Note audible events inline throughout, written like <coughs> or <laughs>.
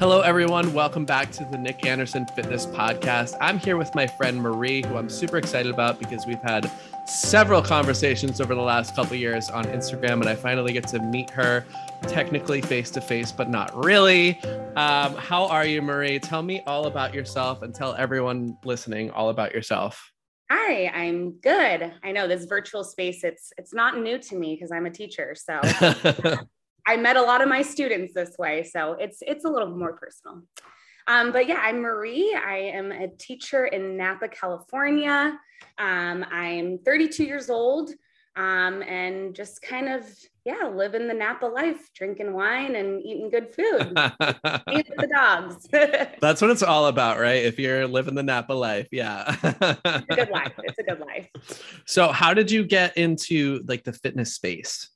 Hello, everyone. Welcome back to the Nick Anderson Fitness Podcast. I'm here with my friend Marie, who I'm super excited about because we've had several conversations over the last couple years on Instagram, and I finally get to meet her technically face to face, but not really. Um, how are you, Marie? Tell me all about yourself and tell everyone listening all about yourself. Hi, I'm good. I know this virtual space, it's it's not new to me because I'm a teacher. So <laughs> I met a lot of my students this way, so it's it's a little more personal. Um, but yeah, I'm Marie. I am a teacher in Napa, California. Um, I'm 32 years old um, and just kind of yeah, living the Napa life, drinking wine and eating good food, <laughs> eating the dogs. <laughs> That's what it's all about, right? If you're living the Napa life, yeah, it's a good life. <laughs> It's a good life. So, how did you get into like the fitness space?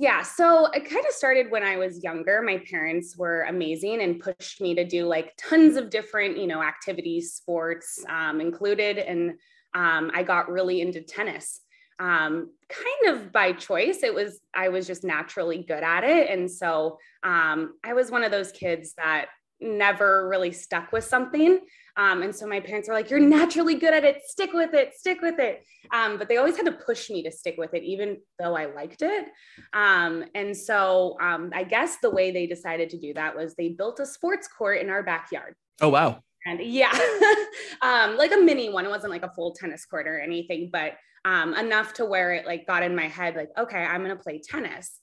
Yeah, so it kind of started when I was younger. My parents were amazing and pushed me to do like tons of different, you know, activities, sports um, included, and um, I got really into tennis. Um, kind of by choice. It was I was just naturally good at it, and so um, I was one of those kids that never really stuck with something. Um, and so my parents were like, You're naturally good at it, stick with it, stick with it. Um, but they always had to push me to stick with it, even though I liked it. Um, and so um, I guess the way they decided to do that was they built a sports court in our backyard. Oh, wow. And yeah, <laughs> um, like a mini one. It wasn't like a full tennis court or anything, but um, enough to where it like got in my head, like, okay, I'm going to play tennis.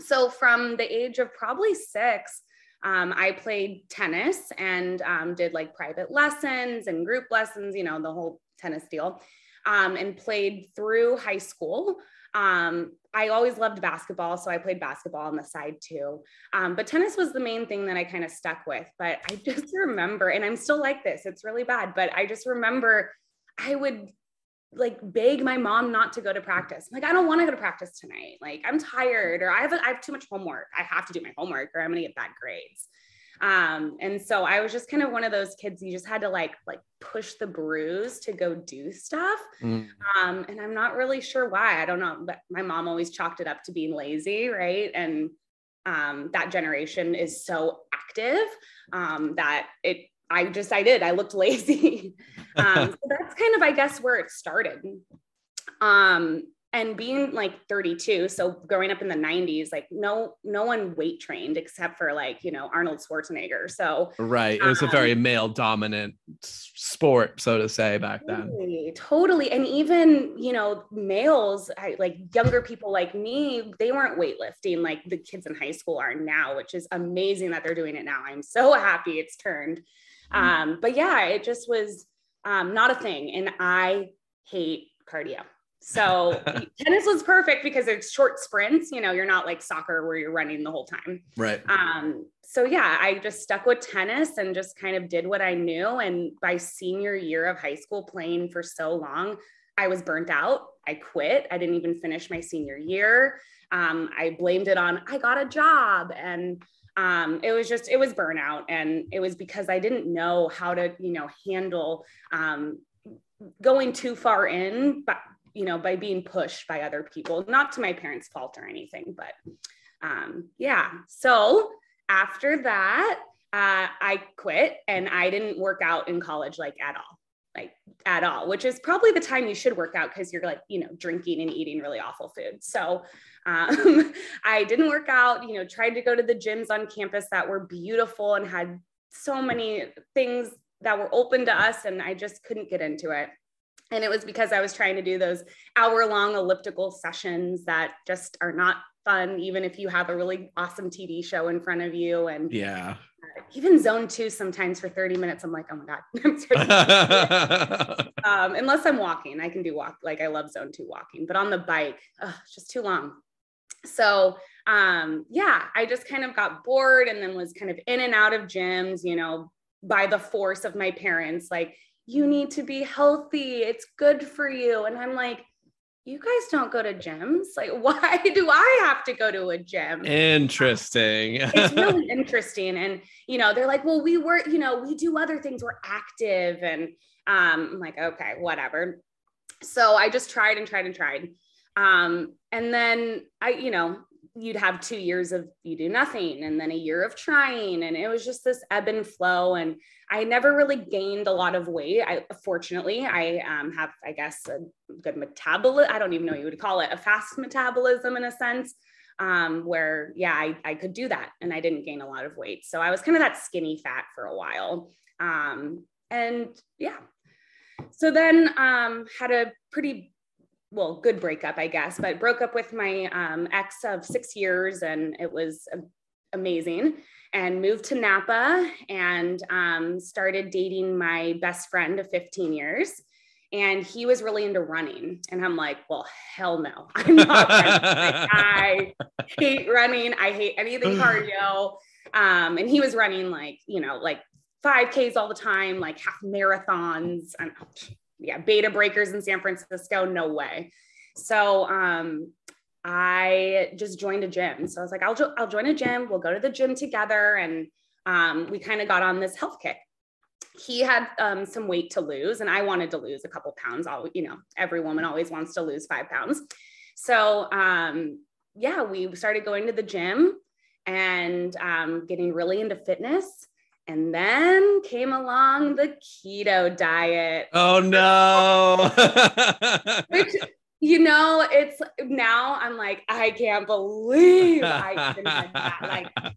So from the age of probably six, um, I played tennis and um, did like private lessons and group lessons, you know, the whole tennis deal, um, and played through high school. Um, I always loved basketball, so I played basketball on the side too. Um, but tennis was the main thing that I kind of stuck with. But I <laughs> just remember, and I'm still like this, it's really bad, but I just remember I would like beg my mom not to go to practice. I'm like, I don't want to go to practice tonight. Like, I'm tired, or I have a, I have too much homework. I have to do my homework, or I'm gonna get bad grades. Um, and so I was just kind of one of those kids. You just had to like like push the bruise to go do stuff. Mm. Um, and I'm not really sure why. I don't know. But my mom always chalked it up to being lazy, right? And um, that generation is so active um, that it I just I did. I looked lazy. <laughs> um, so that's kind of I guess where it started. Um, and being like 32 so growing up in the 90s like no no one weight trained except for like you know arnold schwarzenegger so right it was um, a very male dominant sport so to say back then totally, totally and even you know males I, like younger people like me they weren't weightlifting like the kids in high school are now which is amazing that they're doing it now i'm so happy it's turned mm-hmm. um, but yeah it just was um, not a thing and i hate cardio so <laughs> tennis was perfect because it's short sprints. You know, you're not like soccer where you're running the whole time. Right. Um, so yeah, I just stuck with tennis and just kind of did what I knew. And by senior year of high school playing for so long, I was burnt out. I quit. I didn't even finish my senior year. Um, I blamed it on I got a job and um, it was just it was burnout and it was because I didn't know how to you know handle um, going too far in but you know, by being pushed by other people, not to my parents' fault or anything, but um, yeah. So after that, uh, I quit and I didn't work out in college like at all, like at all, which is probably the time you should work out because you're like, you know, drinking and eating really awful food. So um, <laughs> I didn't work out, you know, tried to go to the gyms on campus that were beautiful and had so many things that were open to us, and I just couldn't get into it. And it was because I was trying to do those hour long elliptical sessions that just are not fun, even if you have a really awesome TV show in front of you. And yeah, uh, even zone two sometimes for 30 minutes, I'm like, oh my God. <laughs> <laughs> um, unless I'm walking, I can do walk. Like I love zone two walking, but on the bike, ugh, it's just too long. So um, yeah, I just kind of got bored and then was kind of in and out of gyms, you know, by the force of my parents. Like, you need to be healthy. It's good for you. And I'm like, you guys don't go to gyms. Like, <laughs> why do I have to go to a gym? Interesting. it's <laughs> really interesting. And, you know, they're like, well, we were, you know, we do other things. We're active. And um, I'm like, okay, whatever. So I just tried and tried and tried. Um, and then I, you know, you'd have two years of you do nothing and then a year of trying. And it was just this ebb and flow. And i never really gained a lot of weight. I fortunately i um, have i guess a good metabolism i don't even know what you would call it a fast metabolism in a sense um, where yeah I, I could do that and i didn't gain a lot of weight. So i was kind of that skinny fat for a while. Um, and yeah. So then um, had a pretty well, good breakup, I guess, but broke up with my um, ex of six years and it was amazing. And moved to Napa and um, started dating my best friend of 15 years. And he was really into running. And I'm like, well, hell no. <laughs> I'm not like, I hate running. I hate anything <sighs> cardio. Um, and he was running like, you know, like 5Ks all the time, like half marathons. And yeah, Bay to Breakers in San Francisco, no way. So um, I just joined a gym. So I was like, I'll, jo- I'll join a gym. We'll go to the gym together. And um, we kind of got on this health kick. He had um, some weight to lose, and I wanted to lose a couple pounds. All you know, every woman always wants to lose five pounds. So um, yeah, we started going to the gym and um, getting really into fitness. And then came along the keto diet. Oh no. <laughs> Which, you know, it's now I'm like, I can't believe I did that. Like,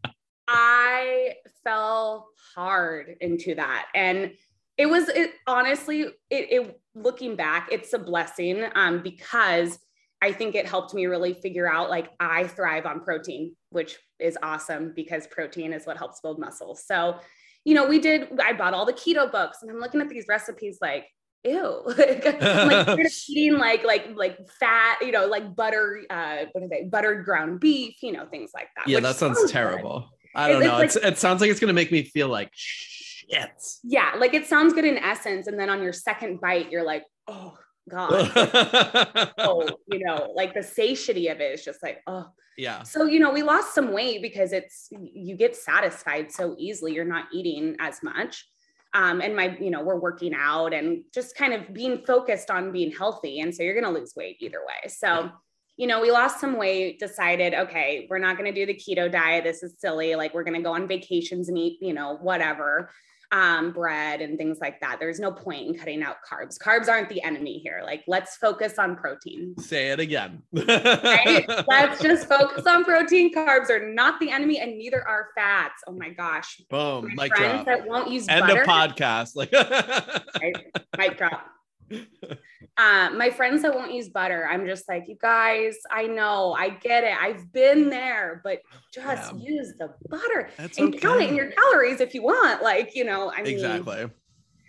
I fell hard into that. And it was it honestly, it, it looking back, it's a blessing um, because I think it helped me really figure out like I thrive on protein, which is awesome because protein is what helps build muscle. So you know, we did, I bought all the keto books and I'm looking at these recipes like, ew, <laughs> like, like <laughs> eating like, like, like fat, you know, like butter, uh, what are they, buttered ground beef, you know, things like that. Yeah, that sounds, sounds terrible. Good. I don't know. It's, like, it sounds like it's going to make me feel like shit. Yeah. Like it sounds good in essence. And then on your second bite, you're like, oh, God. <laughs> oh, you know, like the satiety of it is just like, oh. Yeah. So, you know, we lost some weight because it's, you get satisfied so easily. You're not eating as much. Um, and my, you know, we're working out and just kind of being focused on being healthy. And so you're going to lose weight either way. So, yeah. you know, we lost some weight, decided, okay, we're not going to do the keto diet. This is silly. Like, we're going to go on vacations and eat, you know, whatever um, bread and things like that. There's no point in cutting out carbs. Carbs aren't the enemy here. Like, let's focus on protein. Say it again. right? <laughs> Let's just focus on protein. Carbs are not the enemy, and neither are fats. Oh my gosh. Boom. My friends drop. that won't use End butter. of podcast. Like, <laughs> right? mic drop. <laughs> Uh, my friends that won't use butter, I'm just like, you guys, I know, I get it. I've been there, but just yeah. use the butter That's and okay. count it in your calories if you want. Like, you know, I mean, exactly.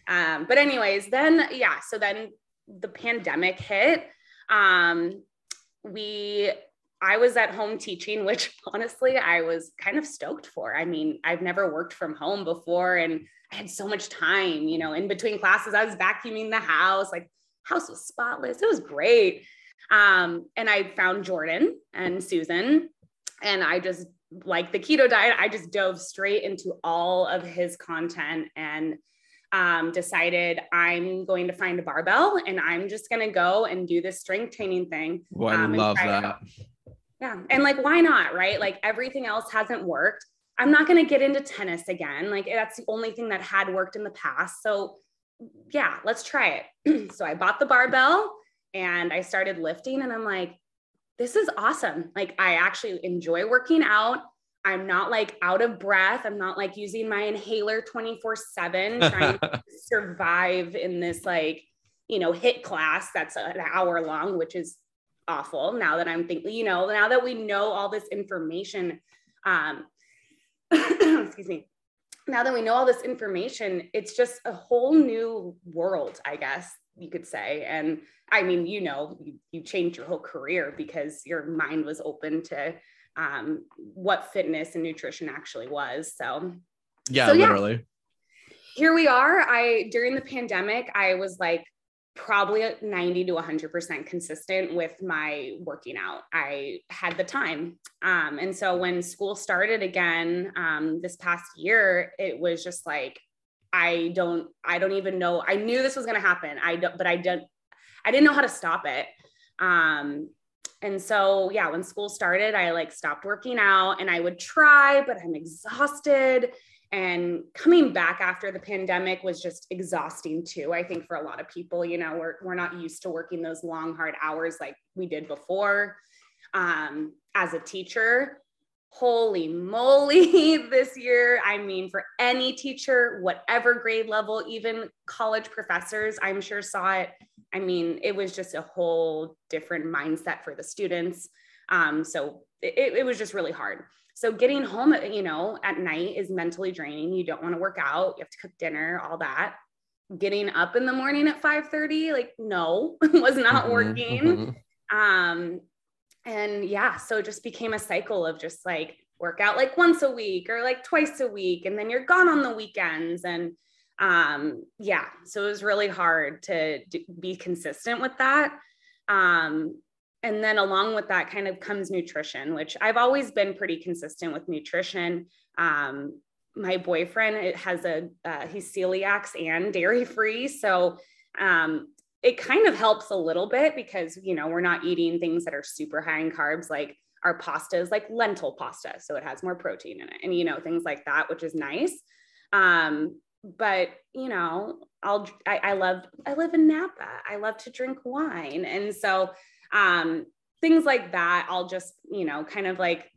Um, but anyways, then yeah, so then the pandemic hit. Um, we I was at home teaching, <laughs> which honestly I was kind of stoked for. I mean, I've never worked from home before and I had so much time, you know, in between classes, I was vacuuming the house, like house was spotless. It was great. Um, and I found Jordan and Susan, and I just like the keto diet, I just dove straight into all of his content and um, decided I'm going to find a barbell and I'm just going to go and do this strength training thing. Well, I um, love that. Yeah. And like, why not? Right. Like everything else hasn't worked. I'm not going to get into tennis again. Like that's the only thing that had worked in the past. So yeah, let's try it. <clears throat> so I bought the barbell and I started lifting and I'm like, this is awesome. Like I actually enjoy working out. I'm not like out of breath. I'm not like using my inhaler 24 seven <laughs> trying to survive in this like, you know, HIIT class that's an hour long, which is awful now that I'm thinking, you know, now that we know all this information, um, <coughs> excuse me, now that we know all this information, it's just a whole new world, I guess you could say. And I mean, you know, you, you changed your whole career because your mind was open to um, what fitness and nutrition actually was. So, yeah, so, literally. Here we are. I, during the pandemic, I was like, probably 90 to 100% consistent with my working out. I had the time. Um, and so when school started again um, this past year, it was just like, I don't, I don't even know. I knew this was going to happen. I don't, but I don't, I didn't know how to stop it. Um, and so yeah when school started i like stopped working out and i would try but i'm exhausted and coming back after the pandemic was just exhausting too i think for a lot of people you know we're, we're not used to working those long hard hours like we did before um, as a teacher. Holy moly <laughs> this year i mean for any teacher whatever grade level even college professors i'm sure saw it. I mean it was just a whole different mindset for the students. Um, so it, it was just really hard so getting home, you know, at night is mentally draining. You don't want to work out. You have to cook dinner, all that. Getting up in the morning at 5:30, like no, <laughs> was not mm-hmm, working. Mm-hmm. Um, and yeah, so it just became a cycle of just like work out like once a week or like twice a week, and then you're gone on the weekends. And um, yeah, so it was really hard to be consistent with that. Um, and then along with that kind of comes nutrition which i've always been pretty consistent with nutrition. Um, my boyfriend has a uh, he's celiac and dairy free so um, it kind of helps a little bit because you know we're not eating things that are super high in carbs like our pasta is like lentil pasta so it has more protein in it and you know things like that which is nice. Um, but you know i'll I, I love i live in napa. I love to drink wine. And so um, things like that i'll just you know kind of like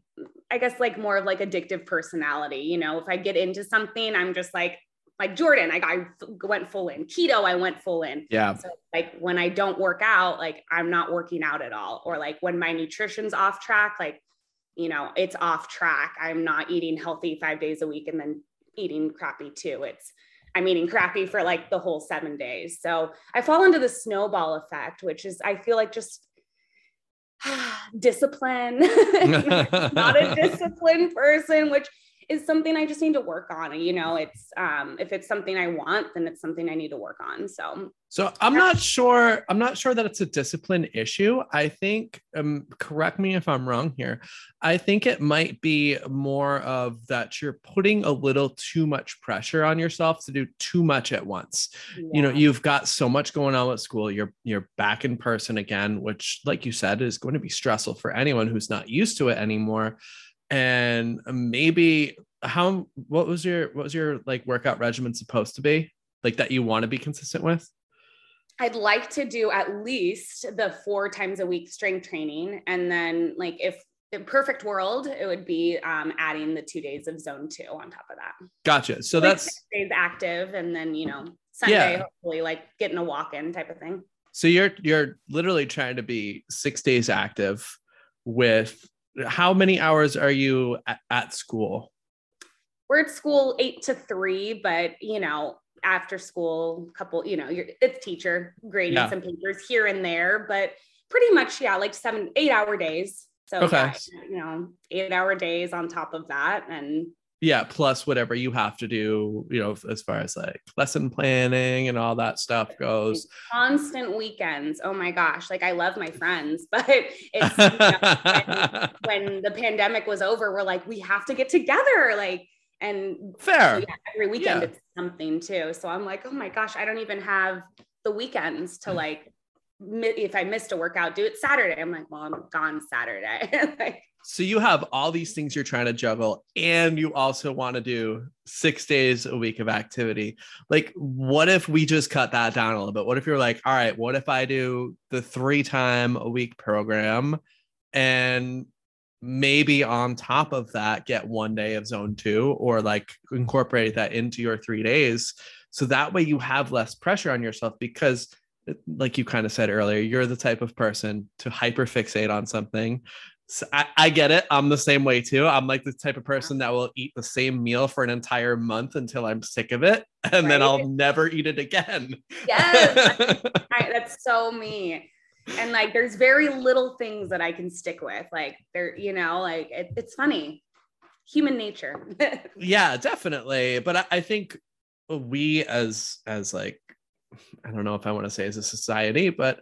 i guess like more of like addictive personality you know if i get into something i'm just like like jordan like i went full in keto i went full in. Yeah. So like when i don't work out like i'm not working out at all. Or like when my nutrition's off track like you know it's off track. I'm not eating healthy five days a week and then eating crappy too. It's I'm eating crappy for like the whole seven days. So I fall into the snowball effect, which is, I feel like just <sighs> discipline, <laughs> not a <laughs> disciplined person, which is something I just need to work on. You know, it's um, if it's something I want, then it's something I need to work on. So, so I'm yeah. not sure. I'm not sure that it's a discipline issue. I think, um, correct me if I'm wrong here. I think it might be more of that you're putting a little too much pressure on yourself to do too much at once. Yeah. You know, you've got so much going on at school. You're you're back in person again, which, like you said, is going to be stressful for anyone who's not used to it anymore and maybe how what was your what was your like workout regimen supposed to be like that you want to be consistent with? I'd like to do at least the four times a week strength training. And then like if in perfect world it would be um, adding the two days of zone two on top of that. Gotcha. So like that's days active and then you know sunday yeah. hopefully like getting a walk in type of thing. So you're you're literally trying to be six days active with how many hours are you at, at school? We're at school eight to three, but you know, after school, couple, you know, you're it's teacher grading yeah. some papers here and there, but pretty much, yeah, like seven, eight hour days. So okay. Yeah, you know, eight hour days on top of that. And yeah plus whatever you have to do you know as far as like lesson planning and all that stuff goes. constant weekends. Oh my gosh like i love my friends <laughs> but it's you <laughs> know, when, when, the pandemic was over we're like we have to get together like and fair. so yeah, every weekend yeah. it's something too. So i'm like oh my gosh i don't even have the weekends to mm. like if i missed a workout do it saturday. I'm like well i'm gone saturday. <laughs> Like so you have all these things you're trying to juggle, and you also want to do six days a week of activity. Like, what if we just cut that down a little bit? What if you're like, all right, what if I do the three time a week program and maybe on top of that get one day of zone two or like incorporate that into your three days so that way you have less pressure on yourself because like you kind of said earlier you're the type of person to hyper fixate on something so I, I, get it. I'm the same way too. I'm like the type of person that will eat the same meal for an entire month until I'm sick of it, <laughs> and right? then I'll never eat it again. Yes, <laughs> I, that's so me. And like, there's very little things that I can stick with. Like, there, you know, like it, it's funny, human nature. <laughs> yeah, definitely. But I, I think we, as as like, I don't know if I want to say as a society, but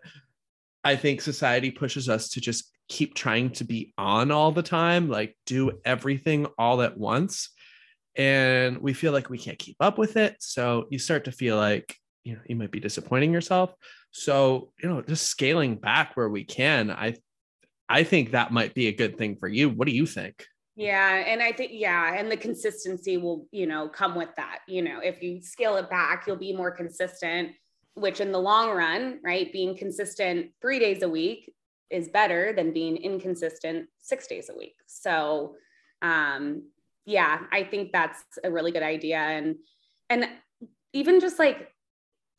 I think society pushes us to just keep trying to be on all the time, like do everything all at once. And we feel like we can't keep up with it. So you start to feel like, you know, you might be disappointing yourself. So, you know, just scaling back where we can, I I think that might be a good thing for you. What do you think? Yeah. And I think, yeah. And the consistency will, you know, come with that. You know, if you scale it back, you'll be more consistent, which in the long run, right, being consistent three days a week is better than being inconsistent six days a week. So, um, yeah, I think that's a really good idea. And, and even just like,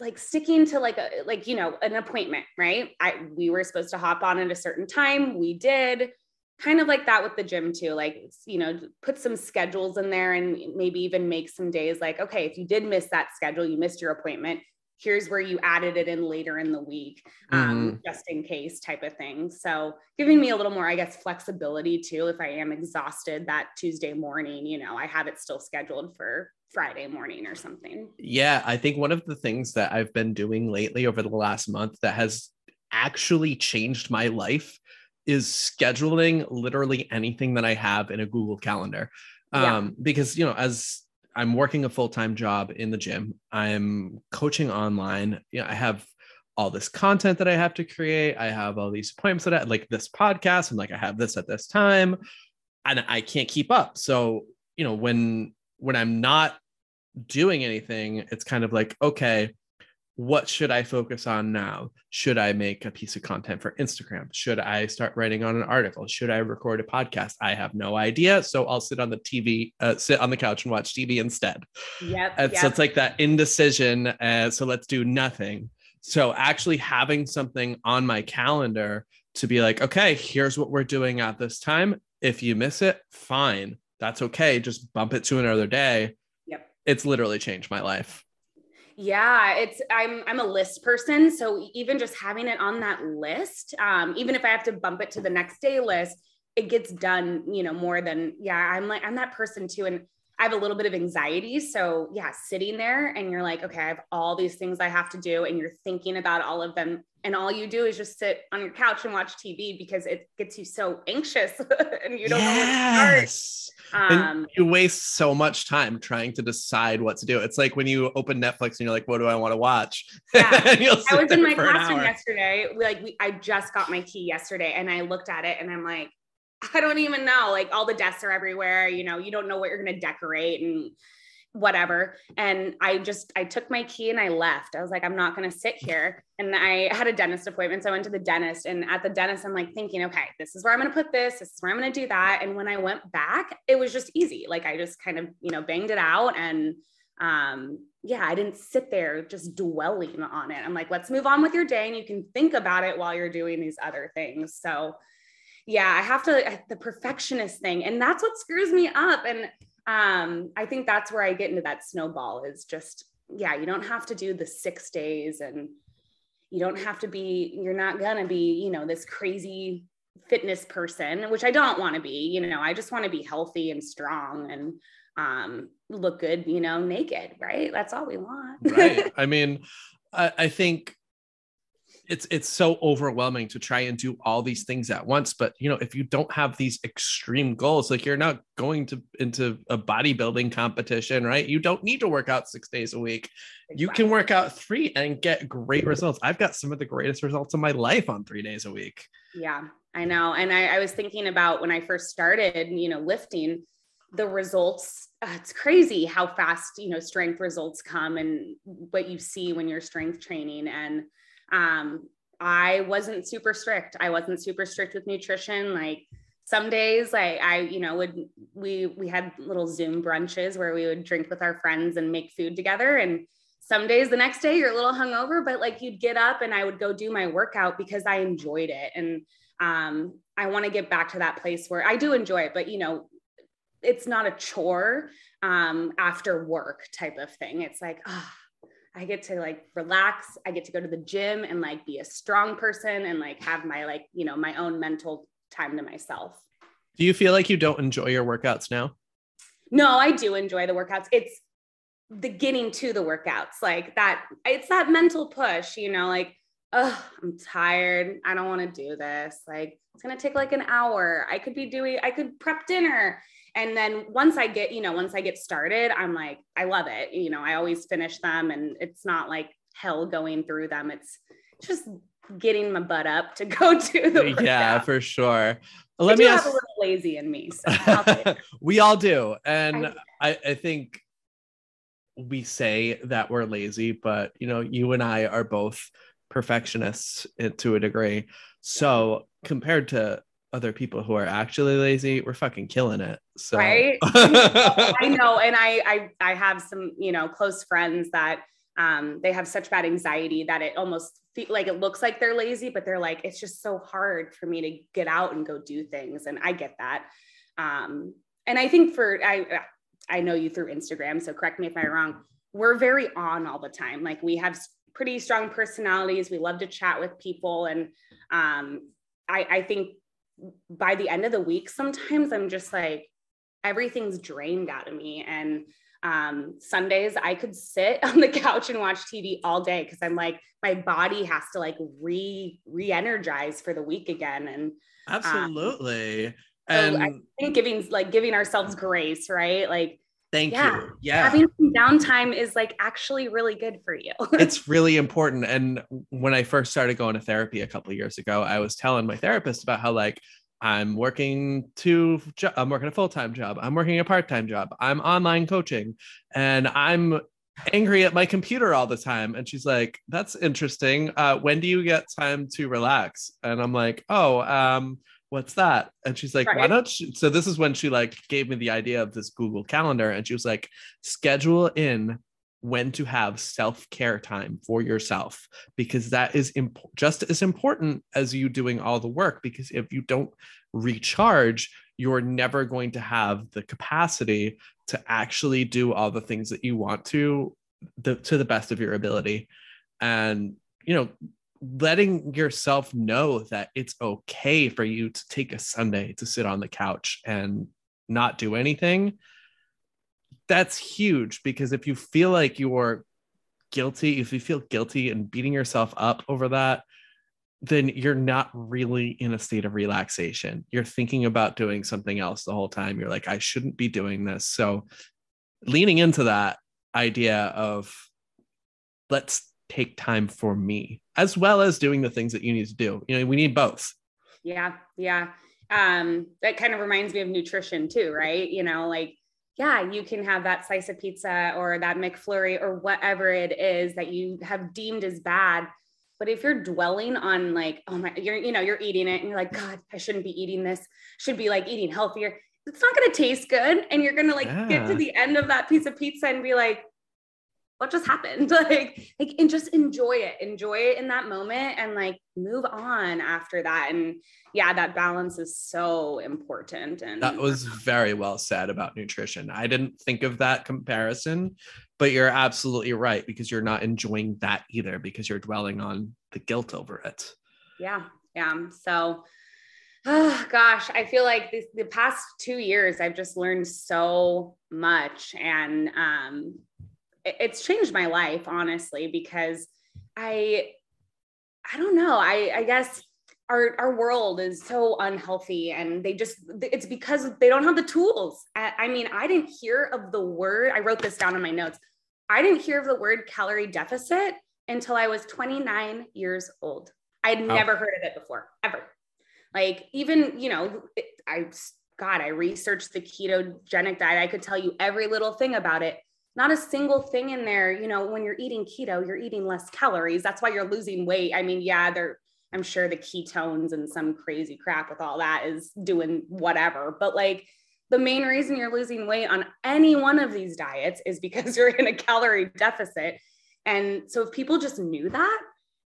like sticking to like a like you know an appointment right i we were supposed to hop on at a certain time we did kind of like that with the gym too like you know put some schedules in there and maybe even make some days like okay if you did miss that schedule you missed your appointment here's where you added it in later in the week um, mm. just in case type of thing so giving me a little more i guess flexibility too if i am exhausted that tuesday morning you know i have it still scheduled for friday morning or something yeah i think one of the things that i've been doing lately over the last month that has actually changed my life is scheduling literally anything that I have in a Google Calendar. Yeah. Um, because you know, as I'm working a full-time job in the gym, I'm coaching online. You know, I have all this content that I have to create. I have all these appointments that I like this podcast. I'm like, I have this at this time, and I can't keep up. So, you know, when when I'm not doing anything, it's kind of like, okay, what should I focus on now? Should I make a piece of content for Instagram? Should I start writing on an article? Should I record a podcast? I have no idea. So I'll sit on the TV, uh, sit on the couch and watch TV instead. Yep. And yep. So it's like that indecision. Uh, so let's do nothing. So actually having something on my calendar to be like, okay, here's what we're doing at this time. If you miss it, fine. That's okay. Just bump it to another day. Yep. It's literally changed my life. Yeah, it's I'm I'm a list person, so even just having it on that list, um, even if I have to bump it to the next day list, it gets done, you know, more than yeah. I'm like I'm that person too, and I have a little bit of anxiety. So yeah, sitting there and you're like, okay, I have all these things I have to do, and you're thinking about all of them, and all you do is just sit on your couch and watch TV because it gets you so anxious <laughs> and you don't yes. know where to start. Um, you waste so much time trying to decide what to do. It's like when you open Netflix and you're like, "What do I want to watch?" <laughs> Yeah. I was in my classroom yesterday. Like, we, I just got my key yesterday, and I looked at it, and I'm like, I don't even know. Like, all the desks are everywhere. You know, you don't know what you're going to decorate, and whatever. And i just i took my key and i left. I was like i'm not going to sit here. And i had a dentist appointment so i went to the dentist. And at the dentist i'm like thinking okay this is where i'm going to put this this is where i'm going to do that. And when i went back it was just easy. Like i just kind of you know banged it out. And um yeah i didn't sit there just dwelling on it. I'm like let's move on with your day and you can think about it while you're doing these other things. So yeah i have to the perfectionist thing and that's what screws me up and um, I think that's where I get into that snowball is just, yeah, you don't have to do the six days and you don't have to be, you're not gonna be, you know, this crazy fitness person, which I don't want to be, you know, I just want to be healthy and strong and um, look good, you know, naked, right? That's all we want. right. <laughs> I mean, I, I think it's it's so overwhelming to try and do all these things at once but you know if you don't have these extreme goals like you're not going to into a bodybuilding competition right? You don't need to work out six days a week. Exactly. you can work out three and get great results. I've got some of the greatest results of my life on three days a week. Yeah i know and I, I was thinking about when i first started you know lifting the results uh, it's crazy how fast you know strength results come and what you see when you're strength training and um, I wasn't super strict. I wasn't super strict with nutrition. Like some days, like I, you know, would we we had little Zoom brunches where we would drink with our friends and make food together. And some days, the next day, you're a little hungover, but like you'd get up and I would go do my workout because I enjoyed it. And um, I want to get back to that place where I do enjoy it, but you know, it's not a chore um, after work type of thing. It's like, oh, I get to like relax. I get to go to the gym and like be a strong person and like have my like, you know, my own mental time to myself. Do you feel like you don't enjoy your workouts now? No, I do enjoy the workouts. It's the getting to the workouts, like that, it's that mental push, you know, like, oh, I'm tired. I don't want to do this. Like, it's going to take like an hour. I could be doing, I could prep dinner and then once i get you know once i get started i'm like i love it you know i always finish them and it's not like hell going through them it's just getting my butt up to <laughs> go to the workout. yeah, for sure. I Let do me have ask. a little lazy in me. So <laughs> I'll take it. <laughs> we all do, and I- I, I think we say that we're lazy, but you know, you and I are both perfectionists eh, to a degree. So compared to other people who are actually lazy, we're fucking killing it. So Right? <laughs> I know, and I, I I have some you know close friends that um they have such bad anxiety that it almost fe- like it looks like they're lazy, but they're like it's just so hard for me to get out and go do things, and I get that. Um, and I think for I I know you through Instagram, so correct me if I'm wrong. We're very on all the time. Like we have pretty strong personalities. We love to chat with people, and um, I I think by the end of the week, sometimes I'm just like everything's drained out of me. And um, Sundays, I could sit <laughs> on the couch and watch TV all day because I'm like, my body has to like re re energize for the week again. And absolutely. so and I think giving like giving ourselves grace, right? Like thank yeah, you. Yeah. having some downtime is like actually really good for you. <laughs> it's really important. And when I first started going to therapy a couple of years ago, I was telling my therapist about how like I'm working two, jo- I'm working a full time job, I'm working a part time job, I'm online coaching, and I'm angry at my computer all the time. And she's like, "That's interesting. Uh, when do you get time to relax?" And I'm like, "Oh, um." What's that? And she's like, why don't you? So this is when she like gave me the idea of this Google Calendar, and she was like, schedule in when to have self-care time for yourself because that is imp- just as important as you doing all the work because if you don't recharge you're never going to have the capacity to actually do all the things that you want to the, to the best of your ability and you know letting yourself know that it's okay for you to take a sunday to sit on the couch and not do anything that's huge because if you feel like you're guilty, if you feel guilty and beating yourself up over that, then you're not really in a state of relaxation. You're thinking about doing something else the whole time. You're like, I shouldn't be doing this. So, leaning into that idea of let's take time for me, as well as doing the things that you need to do. You know, we need both. Yeah, yeah. Um, that kind of reminds me of nutrition too, right? You know, like, yeah, you can have that slice of pizza or that McFlurry or whatever it is that you have deemed as bad. But if you're dwelling on like, oh my, you're, you know, you're eating it and you're like, God, I shouldn't be eating this, should be like eating healthier. It's not going to taste good. And you're going to like get to the end of that piece of pizza and be like, what just happened? <laughs> like, like, and just enjoy it, enjoy it in that moment and like move on after that. And yeah, that balance is so important. And That was very well said about nutrition. I didn't think of that comparison, but you're absolutely right because you're not enjoying that either because you're dwelling on the guilt over it. yeah, yeah. So, oh, <sighs> gosh, I feel like this, the past two years, I've just learned so much, and um, it's changed my life, honestly, because I, I don't know. I, I guess our our world is so unhealthy, and they just it's because they don't have the tools. I, I mean, I didn't hear of the word. I wrote this down in my notes. I didn't hear of the word calorie deficit until I was 29 years old. I had Wow. never heard of it before, ever. Like even, you know, it, I God, I researched the ketogenic diet. I could tell you every little thing about it. Not a single thing in there, you know, when you're eating keto, you're eating less calories. That's why you're losing weight. I mean, yeah, I'm sure the ketones and some crazy crap with all that is doing whatever, but like the main reason you're losing weight on any one of these diets is because <laughs> you're in a calorie deficit. And so if people just knew that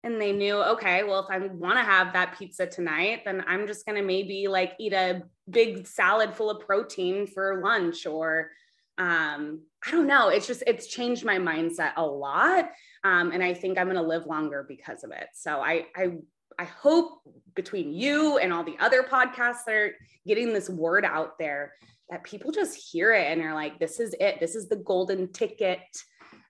and they knew, okay, well, if I want to have that pizza tonight, then I'm just going to maybe like eat a big salad full of protein for lunch or um, I don't know. It's just, it's changed my mindset a lot. Um, and I think I'm going to live longer because of it. So I, I, I hope between you and all the other podcasts that are getting this word out there that people just hear it and are like, this is it. This is the golden ticket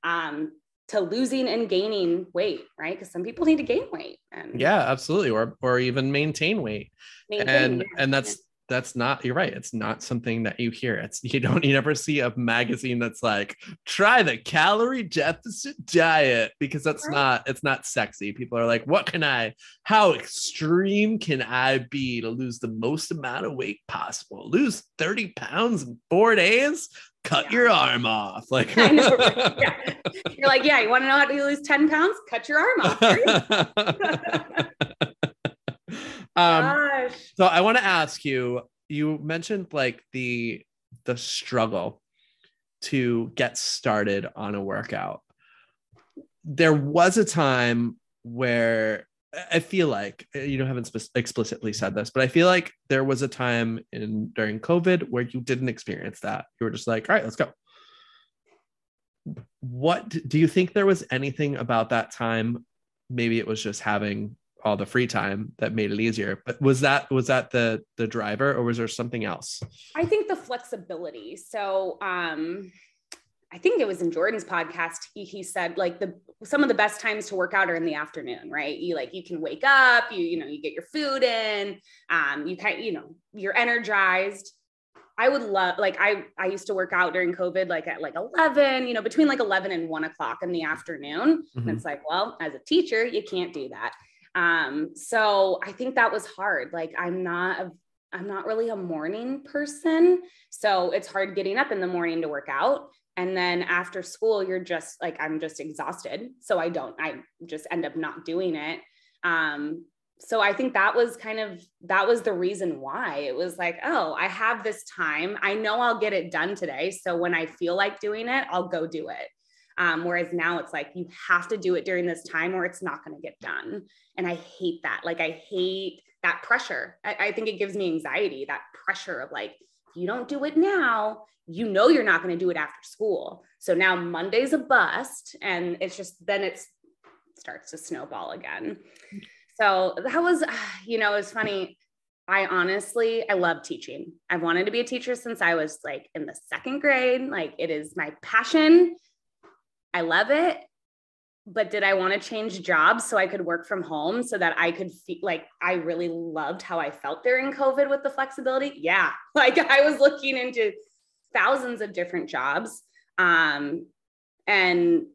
um, to losing and gaining weight, right? Because some people need to gain weight. And Yeah, absolutely. Or or even maintain weight. maintain, and yeah. and that's that's not you're right it's not something that you hear. It's <laughs> you don't you never see a magazine that's like try the calorie deficit diet because that's not it's not sexy. People are like what can i how extreme can i be to lose the most amount of weight possible? Lose 30 pounds in four days? Cut yeah. your arm off. <laughs> Like know, right? <laughs> yeah. you're like yeah you want to know how to lose 10 pounds? Cut your arm off um, Gosh. So I want to ask you. You mentioned like the the struggle to get started on a workout. There was a time where I feel like you know haven't spe- explicitly said this, but I feel like there was a time in during COVID where you didn't experience that. You were just like, all right, let's go. What do you think there was anything about that time? Maybe it was just having all the free time that made it easier but was that was that the the driver or was there something else i think the flexibility so um i think it was in jordan's podcast he, he said like the some of the best times to work out are in the afternoon right you like you can wake up you you know you get your food in um you kind you know you're energized I would love like I I used to work out during COVID like at like 11, you know, between like 11 and 1 o'clock in the afternoon. Mm-hmm. And it's like, well, as a teacher, you can't do that. Um, so I think that was hard. Like I'm not a I'm not really a morning person. So it's hard getting up in the morning to work out. And then after school, you're just like, I'm just exhausted. So I don't, I just end up not doing it. Um, so I think that was kind of that was the reason why it was like, oh, I have this time. I know I'll get it done today. So when I feel like doing it, I'll go do it. Um, whereas now it's like you have to do it during this time or it's not going to get done. And I hate that. Like, I hate that pressure. I, I think it gives me anxiety, that pressure of like, if you don't do it now, you know you're not going to do it after school. So now Monday's a bust. And it's just then it starts to snowball again. So that was, <sighs> you know, it's funny. I honestly, I love teaching. I've wanted to be a teacher since I was like in the second grade. Like it is my passion. I love it. But did I want to change jobs so I could work from home so that I could feel like I really loved how I felt during COVID with the flexibility? Yeah. <laughs> Like I was looking into thousands of different jobs. Um, and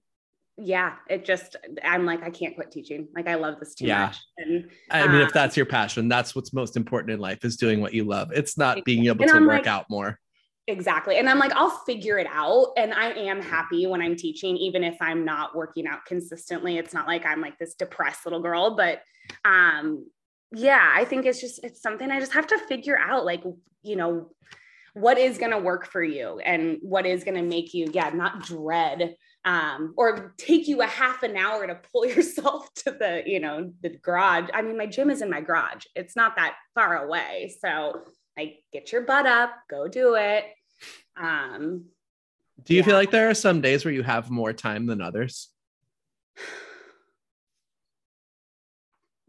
yeah, it just, I'm like, I can't quit teaching. Like, I love this too yeah. much. And I mean, um, if that's your passion, that's what's most important in life is doing what you love. It's not being able to I'm work like, out more. Exactly. And I'm like, I'll figure it out. And I am happy when I'm teaching, even if I'm not working out consistently. It's not like I'm like this depressed little girl, but um, yeah, I think it's just, it's something I just have to figure out, like, you know, what is going to work for you and what is going to make you, yeah, not dread um, or take you a half an hour to pull <laughs> yourself to the, you know, the garage. I mean, my gym is in my garage. It's not that far away. So like get your butt up, go do it. Um, do you yeah. feel like there are some days where you have more time than others? <sighs>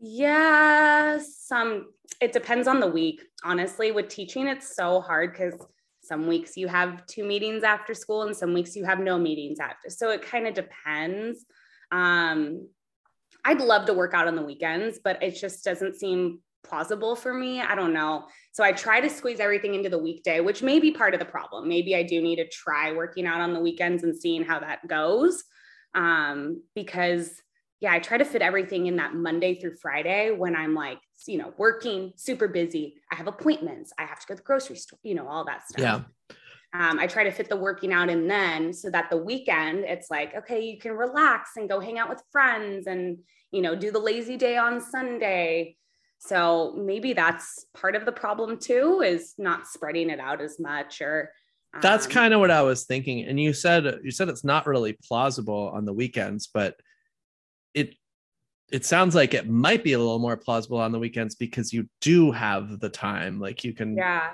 Yeah, some it depends on the week. Honestly, with teaching, it's so hard because some weeks you have two meetings after school and some weeks you have no meetings after. So it kind of depends. Um, I'd love to work out on the weekends, but it just doesn't seem plausible for me. I don't know. So I try to squeeze everything into the weekday, which may be part of the problem. Maybe I do need to try working out on the weekends and seeing how that goes. Um, because yeah, I try to fit everything in that Monday through Friday when I'm like, you know, working super busy. I have appointments. I have to go to the grocery store, you know, all that stuff. Yeah. Um, I try to fit the working out in then so that the weekend it's like, okay, you can relax and go hang out with friends and, you know, do the lazy day on Sunday so maybe that's part of the problem too, is not spreading it out as much or um, that's kind of what I was thinking. And you said you said it's not really plausible on the weekends, but it it sounds like it might be a little more plausible on the weekends because you do have the time. Like you can yeah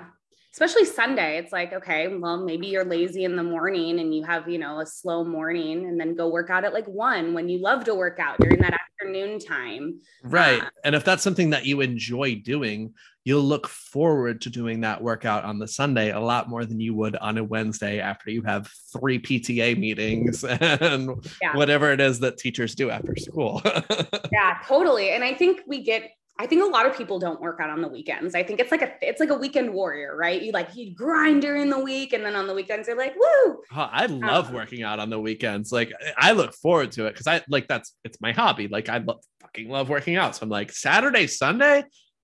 especially Sunday. It's like, okay, well, maybe you're lazy in the morning and you have, you know, a slow morning and then go work out at like one when you love to work out during that afternoon time. Right. Uh, and if that's something that you enjoy doing, you'll look forward to doing that workout on the Sunday a lot more than you would on a Wednesday after you have three PTA meetings <laughs> and yeah. whatever it is that teachers do after school. <laughs> yeah, totally. And I think we get I think a lot of people don't work out on the weekends. I think it's like a it's like a weekend warrior, right? You like you grind during the week, and then on the weekends you're like, woo. Oh, I love um, working out on the weekends. Like I look forward to it because I like that's it's my hobby. Like I lo- fucking love working out. So I'm like Saturday, Sunday.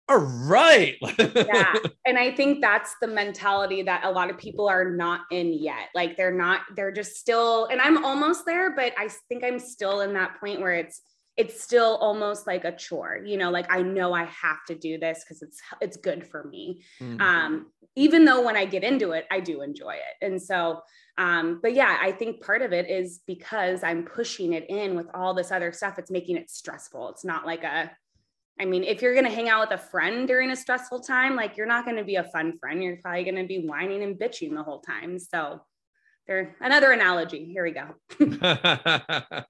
All right. yeah. <laughs> And I think that's the mentality that a lot of people are not in yet. Like they're not, they're just still, and I'm almost there, but I think I'm still in that point where it's it's still almost like a chore you know like i know i have to do this because it's it's good for me mm-hmm. um even though when i get into it i do enjoy it and so um but yeah i think part of it is because i'm pushing it in with all this other stuff it's making it stressful it's not like a I mean, if you're going to hang out with a friend during a stressful time, like you're not going to be a fun friend. You're probably going to be whining and bitching the whole time. So there another analogy. Here we go. <laughs>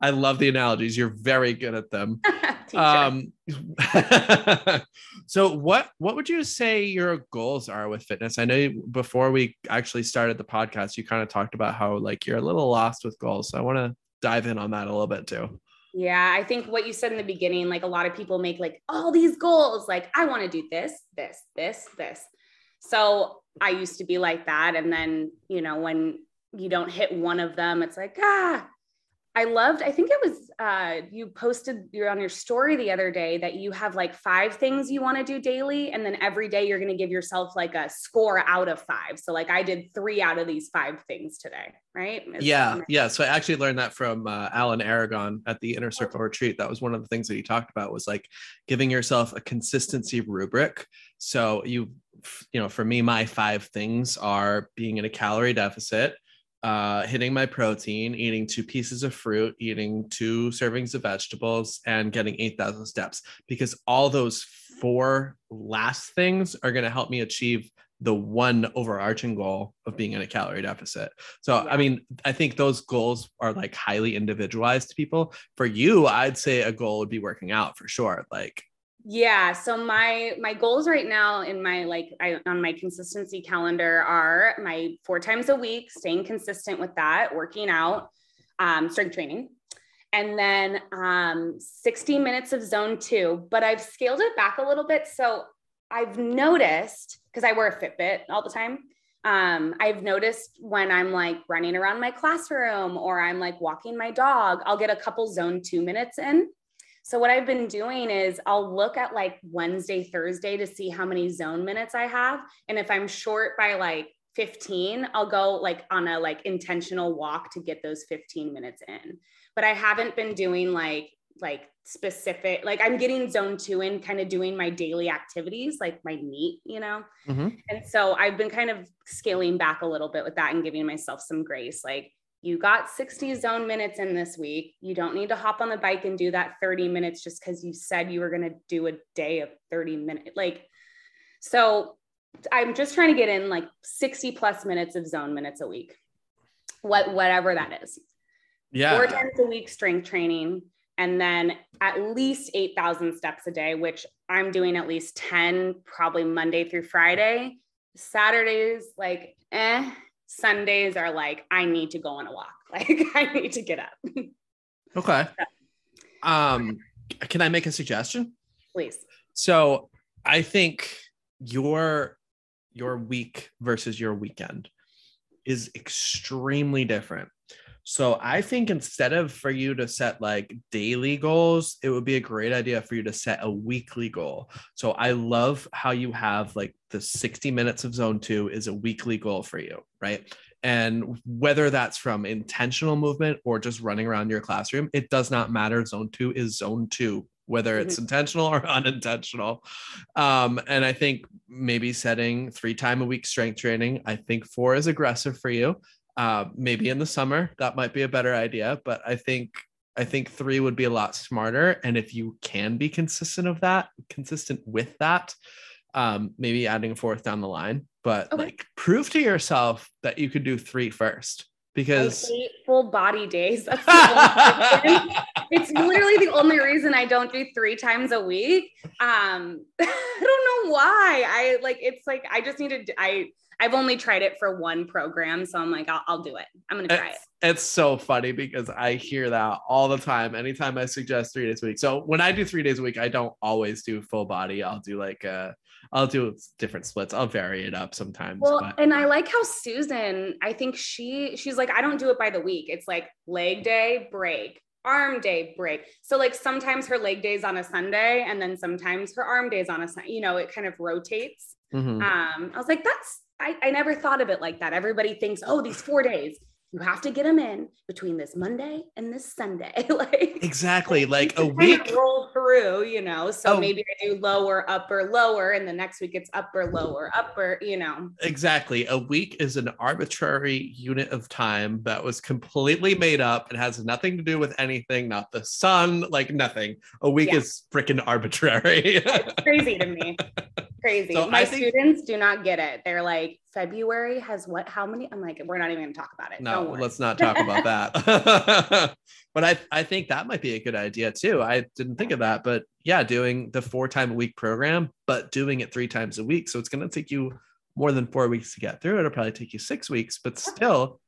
I love the analogies. You're very good at them. <laughs> Um, <laughs> so what what would you say your goals are with fitness? I know before we actually started the podcast you kind of talked about how like you're a little lost with goals. So i want to dive in on that a little bit too. Yeah i think what you said in the beginning like a lot of people make like all these goals like i want to do this this this this so I used to be like that. And then, you know, when you don't hit one of them, it's like, ah, I loved, I think it was uh, you posted you're on your story the other day that you have like five things you want to do daily. And then every day you're going to give yourself like a score out of five. So like I did three out of these five things today. Right. Is yeah. Yeah. So I actually learned that from uh, Alan Aragon at the inner circle retreat. That was one of the things that he talked about was like giving yourself a consistency rubric. So you, you know, for me, my five things are being in a calorie deficit, uh, hitting my protein, eating two pieces of fruit, eating two servings of vegetables, and getting 8,000 steps because all those four last things are going to help me achieve the one overarching goal of being in a calorie deficit. So, yeah. I mean, I think those goals are like highly individualized to people. For you, I'd say a goal would be working out for sure. Like, yeah. So my my goals right now in my like I, on my consistency calendar are my four times a week, staying consistent with that, working out, um, strength training, and then um, 60 minutes of zone two. But I've scaled it back a little bit. So I've noticed because I wear a Fitbit all the time. Um, I've noticed when I'm like running around my classroom or I'm like walking my dog, I'll get a couple zone two minutes in so what I've been doing is I'll look at like Wednesday, Thursday to see how many zone minutes I have. And if I'm short by like 15, I'll go like on a like intentional walk to get those 15 minutes in. But I haven't been doing like like specific like i'm getting zone two in kind of doing my daily activities like my NEAT you know mm-hmm. and so i've been kind of scaling back a little bit with that and giving myself some grace like you got 60 zone minutes in this week. You don't need to hop on the bike and do that 30 minutes just because you said you were going to do a day of 30 minutes. Like, so I'm just trying to get in like 60 plus minutes of zone minutes a week, what, whatever that is. Yeah. Four times a week strength training. And then at least 8,000 steps a day, which I'm doing at least 10, probably Monday through Friday. Saturdays, like, eh, Sundays are like, I need to go on a walk. <laughs> Like I need to get up. okay. Um, can I make a suggestion? Please. So I think your your week versus your weekend is extremely different. So I think instead of for you to set like daily goals, it would be a great idea for you to set a weekly goal. So I love how you have like the 60 minutes of zone two is a weekly goal for you, right? And whether that's from intentional movement or just running around your classroom, it does not matter. Zone two is zone two, whether it's mm-hmm. intentional or <laughs> unintentional. Um, and I think maybe setting three time a week strength training, I think four is aggressive for you. Uh, maybe in the summer that might be a better idea, but I think I think three would be a lot smarter. And if you can be consistent of that, consistent with that, um, maybe adding a fourth down the line. But okay. like prove to yourself that you could do three first because full body days. <laughs> it's literally the only reason I don't do three times a week. Um, <laughs> I don't know why. I like it's like I just need to I I've only tried it for one program, so I'm like, I'll, I'll do it. I'm gonna try it's, it. It's so funny because I hear that all the time. Anytime I suggest three days a week. So when I do three days a week, I don't always do full body. I'll do like uh I'll do different splits. I'll vary it up sometimes. Well, but and I like how Susan, I think she she's like, I don't do it by the week. It's like leg day, break, arm day, break. So like sometimes her leg days on a Sunday, and then sometimes her arm days on a Sunday. You know, it kind of rotates. Mhm. Um, I was like, that's I, I never thought of it like that. Everybody thinks, oh, these four days, you have to get them in between this Monday and this Sunday. <laughs> like exactly like a it kind of week. roll through, you know. So Oh. maybe I do lower, upper, lower, and the next week it's upper, lower, upper, you know. Exactly. A week is an arbitrary unit of time that was completely made up. It has nothing to do with anything, not the sun, like nothing. A week Yeah. is freaking arbitrary. <laughs> It's crazy to me. <laughs> Crazy. So My think- students do not get it. They're like, February has what? How many? I'm like, we're not even going to talk about it. no, let's not talk about that. <laughs> but I, I think that might be a good idea too. I didn't think of that, but yeah, doing the four time a week program, but doing it three times a week. So it's going to take you more than four weeks to get through. It'll probably take you six weeks, but still,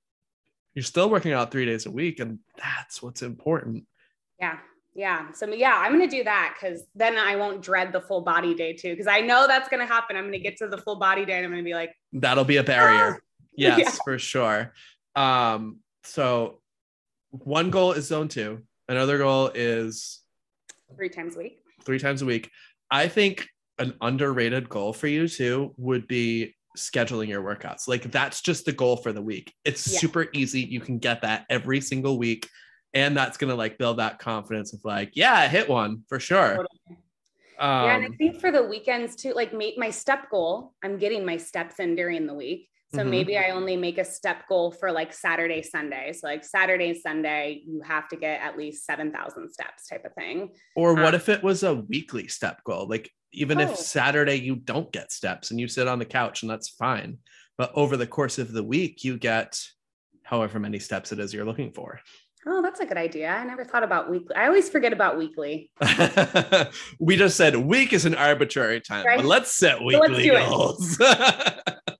you're still working out three days a week. And that's what's important. Yeah. Yeah. So yeah, I'm gonna do that because then I won't dread the full body day too. Because I know that's gonna happen. I'm gonna get to the full body day and I'm gonna be like, That'll be a barrier. <laughs> Yes, Yeah. for sure. Um, so one goal is zone two, another goal is three times a week. three times a week. I think an underrated goal for you too would be scheduling your workouts. Like that's just the goal for the week. It's Yeah. super easy. You can get that every single week. And that's gonna like build that confidence of like, yeah, I hit one for sure. Totally. yeah, and I Um, think for the weekends too, like make my step goal, I'm getting my steps in during the week. So Mhm. maybe I only make a step goal for like Saturday, Sunday. So like Saturday, Sunday, you have to get at least 7,000 steps type of thing. Or what Um, if it was a weekly step goal? Like even Oh. if Saturday you don't get steps and you sit on the couch and that's fine. But over the course of the week, you get however many steps it is you're looking for. Oh, that's a good idea. I never thought about weekly. I always forget about weekly. <laughs> we just said week is an arbitrary time, Right. but let's set let's weekly goals. <laughs>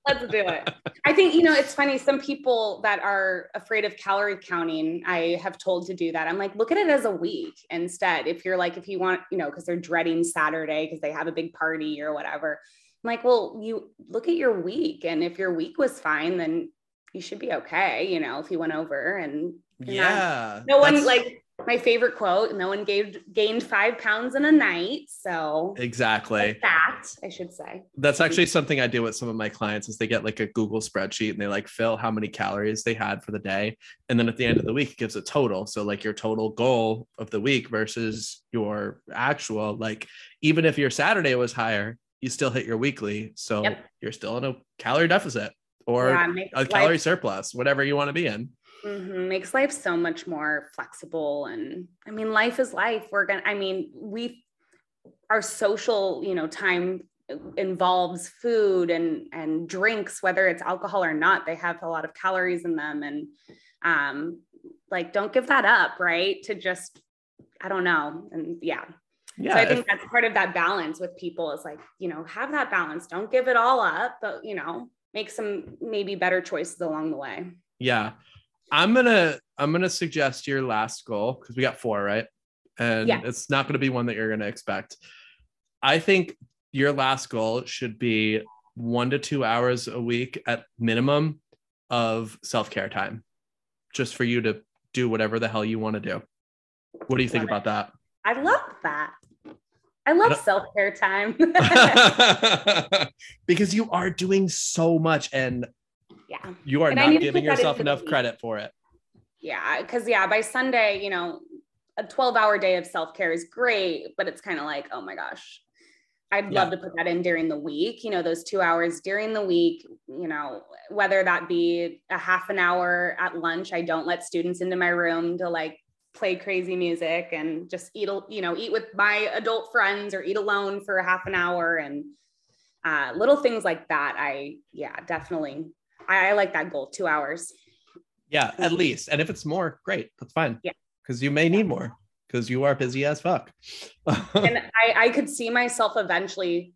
Let's do it. I think, you know, it's funny. Some people that are afraid of calorie counting, I have told to do that. I'm like, look at it as a week instead. If you're like, if you want, you know, because they're dreading Saturday because they have a big party or whatever. I'm like, well, you look at your week. And if your week was fine, then you should be okay, you know, if you went over and yeah. no one like my favorite quote, no one gave gained five pounds in a night. So exactly. that I should say. That's actually something I do with some of my clients is they get like a Google spreadsheet and they like fill how many calories they had for the day. And then at the end of the week, it gives a total. So like your total goal of the week versus your actual, like even if your Saturday was higher, you still hit your weekly. So Yep. you're still in a calorie deficit or Yeah, a calorie life- surplus, whatever you want to be in. Mhm, makes life so much more flexible and i mean life is life we're gonna i mean we our social you know time involves food and and drinks whether it's alcohol or not they have a lot of calories in them and um like don't give that up right to just i don't know and yeah Yeah. so i if- think that's part of that balance with people is like you know have that balance don't give it all up but you know make some maybe better choices along the way Yeah. I'm gonna I'm gonna suggest your last goal because we got four, right? And Yeah. it's not gonna be one that you're gonna expect. I think your last goal should be one to two hours a week at minimum of self-care time, just for you to do whatever the hell you want to do. What do you think about that? I love that. I love self care time. <laughs> <laughs> <laughs> because you are doing so much and yeah. you are And not giving yourself enough week. credit for it. Yeah. Cause yeah, by Sunday, you know, a 12 hour day of self care is great, but it's kind of like, oh my gosh, I'd Yeah. love to put that in during the week, you know, those two hours during the week, you know, whether that be a half an hour at lunch. I don't let students into my room to like play crazy music and just eat, you know, eat with my adult friends or eat alone for a half an hour and uh, little things like that. I, yeah, definitely. I, I like that goal, two hours. Yeah, at least. And if it's more, great. That's fine. Yeah. Because you may need more because you are busy as fuck. <laughs> and I, I could see myself eventually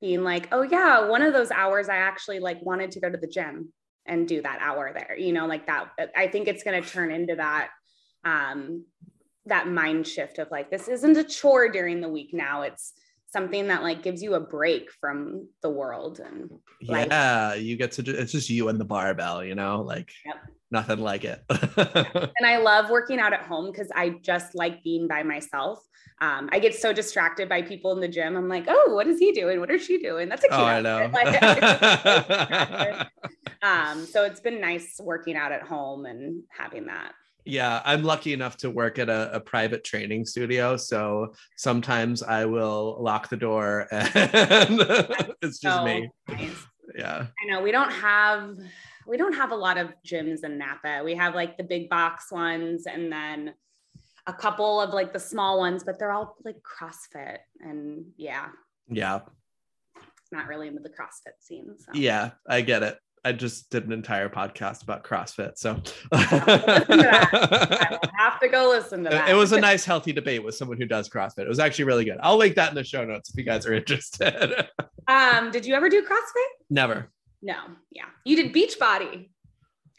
being like, oh yeah, one of those hours I actually like wanted to go to the gym and do that hour there, you know, like that. I think it's going to turn into that, um, that mind shift of like, this isn't a chore during the week now. It's something that like gives you a break from the world and yeah, you get to, it's just you and the barbell, you know, like yep. nothing like it. <laughs> and I love working out at home because I just like being by myself um, I get so distracted by people in the gym. I'm like, oh, what is he doing? What is she doing? That's a cute. Oh, I know. <laughs> um, so it's been nice working out at home and having that. Yeah, I'm lucky enough to work at a, a, private training studio. So sometimes I will lock the door <laughs> and it's just so me. Nice. Yeah. I know we don't have we don't have a lot of gyms in Napa. We have like the big box ones and then a couple of like the small ones, but they're all like CrossFit and yeah. Yeah. Not really into the CrossFit scene. So. Yeah, I get it. I just did an entire podcast about CrossFit. So I have to go listen to <laughs> that. It was a nice, healthy debate with someone who does CrossFit. It was actually really good. I'll link that in the show notes if you guys are interested. <laughs> um, did you ever do CrossFit? Never. No. Yeah. You did Beachbody.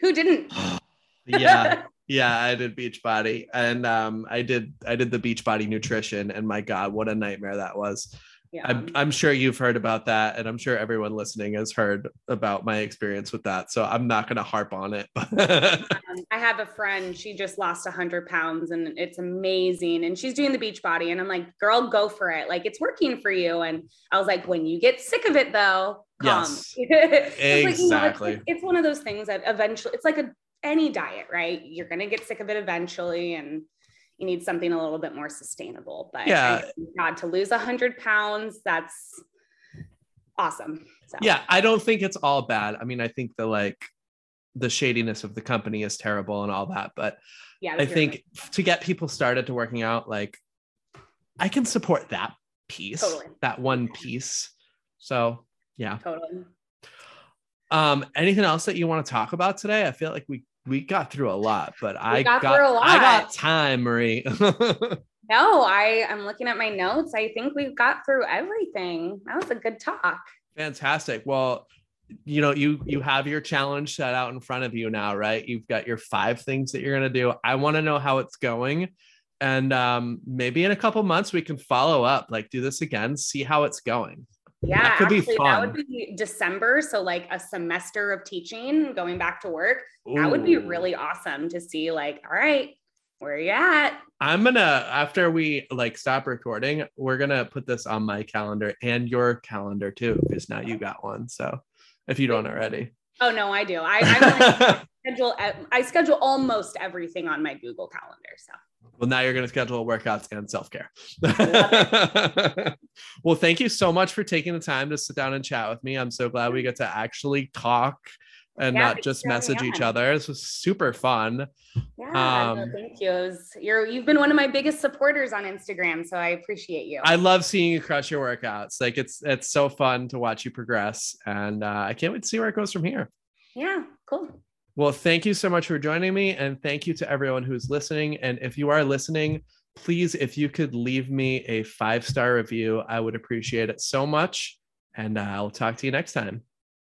Who didn't? <gasps> yeah <laughs> yeah i did beachbody and um i did i did the beachbody nutrition and my god what a nightmare that was yeah. I'm, I'm sure you've heard about that and i'm sure everyone listening has heard about my experience with that so i'm not going to harp on it <laughs> um, i have a friend she just lost 100 pounds and it's amazing and she's doing the beach body and i'm like girl go for it like it's working for you and i was like when you get sick of it though come yes, <laughs> exactly like, you know, it's, it's, one of those things that eventually it's like a any diet, right? You're going to get sick of it eventually and you need something a little bit more sustainable. But yeah, God, to lose a hundred pounds, that's awesome. So. Yeah, I don't think it's all bad. I mean, I think the like the shadiness of the company is terrible and all that, but yeah, I think to get people started to working out, like I can support that piece, totally. that one piece. So yeah, totally. Um, anything else that you want to talk about today? I feel like we we got through a lot, but we I got, got I got time, Marie. <laughs> no, I I'm looking at my notes. I think we've got through everything. That was a good talk. Fantastic. Well, you know, you you have your challenge set out in front of you now, right? You've got your five things that you're gonna do. I want to know how it's going. And um, maybe in a couple months we can follow up, like do this again, see how it's going. Yeah, that could actually, be fun. That would be December. So, like a semester of teaching, going back to work. Ooh. That would be really awesome to see, like, all right, where are you at? I'm gonna after we like stop recording, we're gonna put this on my calendar and your calendar too, because now you got one. So if you don't already. Oh no, I do. I, I <laughs> schedule I schedule almost everything on my Google Calendar. So well, now you're going to schedule workouts and self care. <laughs> well, thank you so much for taking the time to sit down and chat with me. I'm so glad we get to actually talk and yeah, not just message each other. This was super fun. Yeah, um, no, thank you. Was, you're you've been one of my biggest supporters on Instagram, so I appreciate you. I love seeing you crush your workouts. Like it's it's so fun to watch you progress, and uh, I can't wait to see where it goes from here. Yeah, cool. Well, thank you so much for joining me. And thank you to everyone who's listening. And if you are listening, please, if you could leave me a five star review, I would appreciate it so much. And I'll talk to you next time.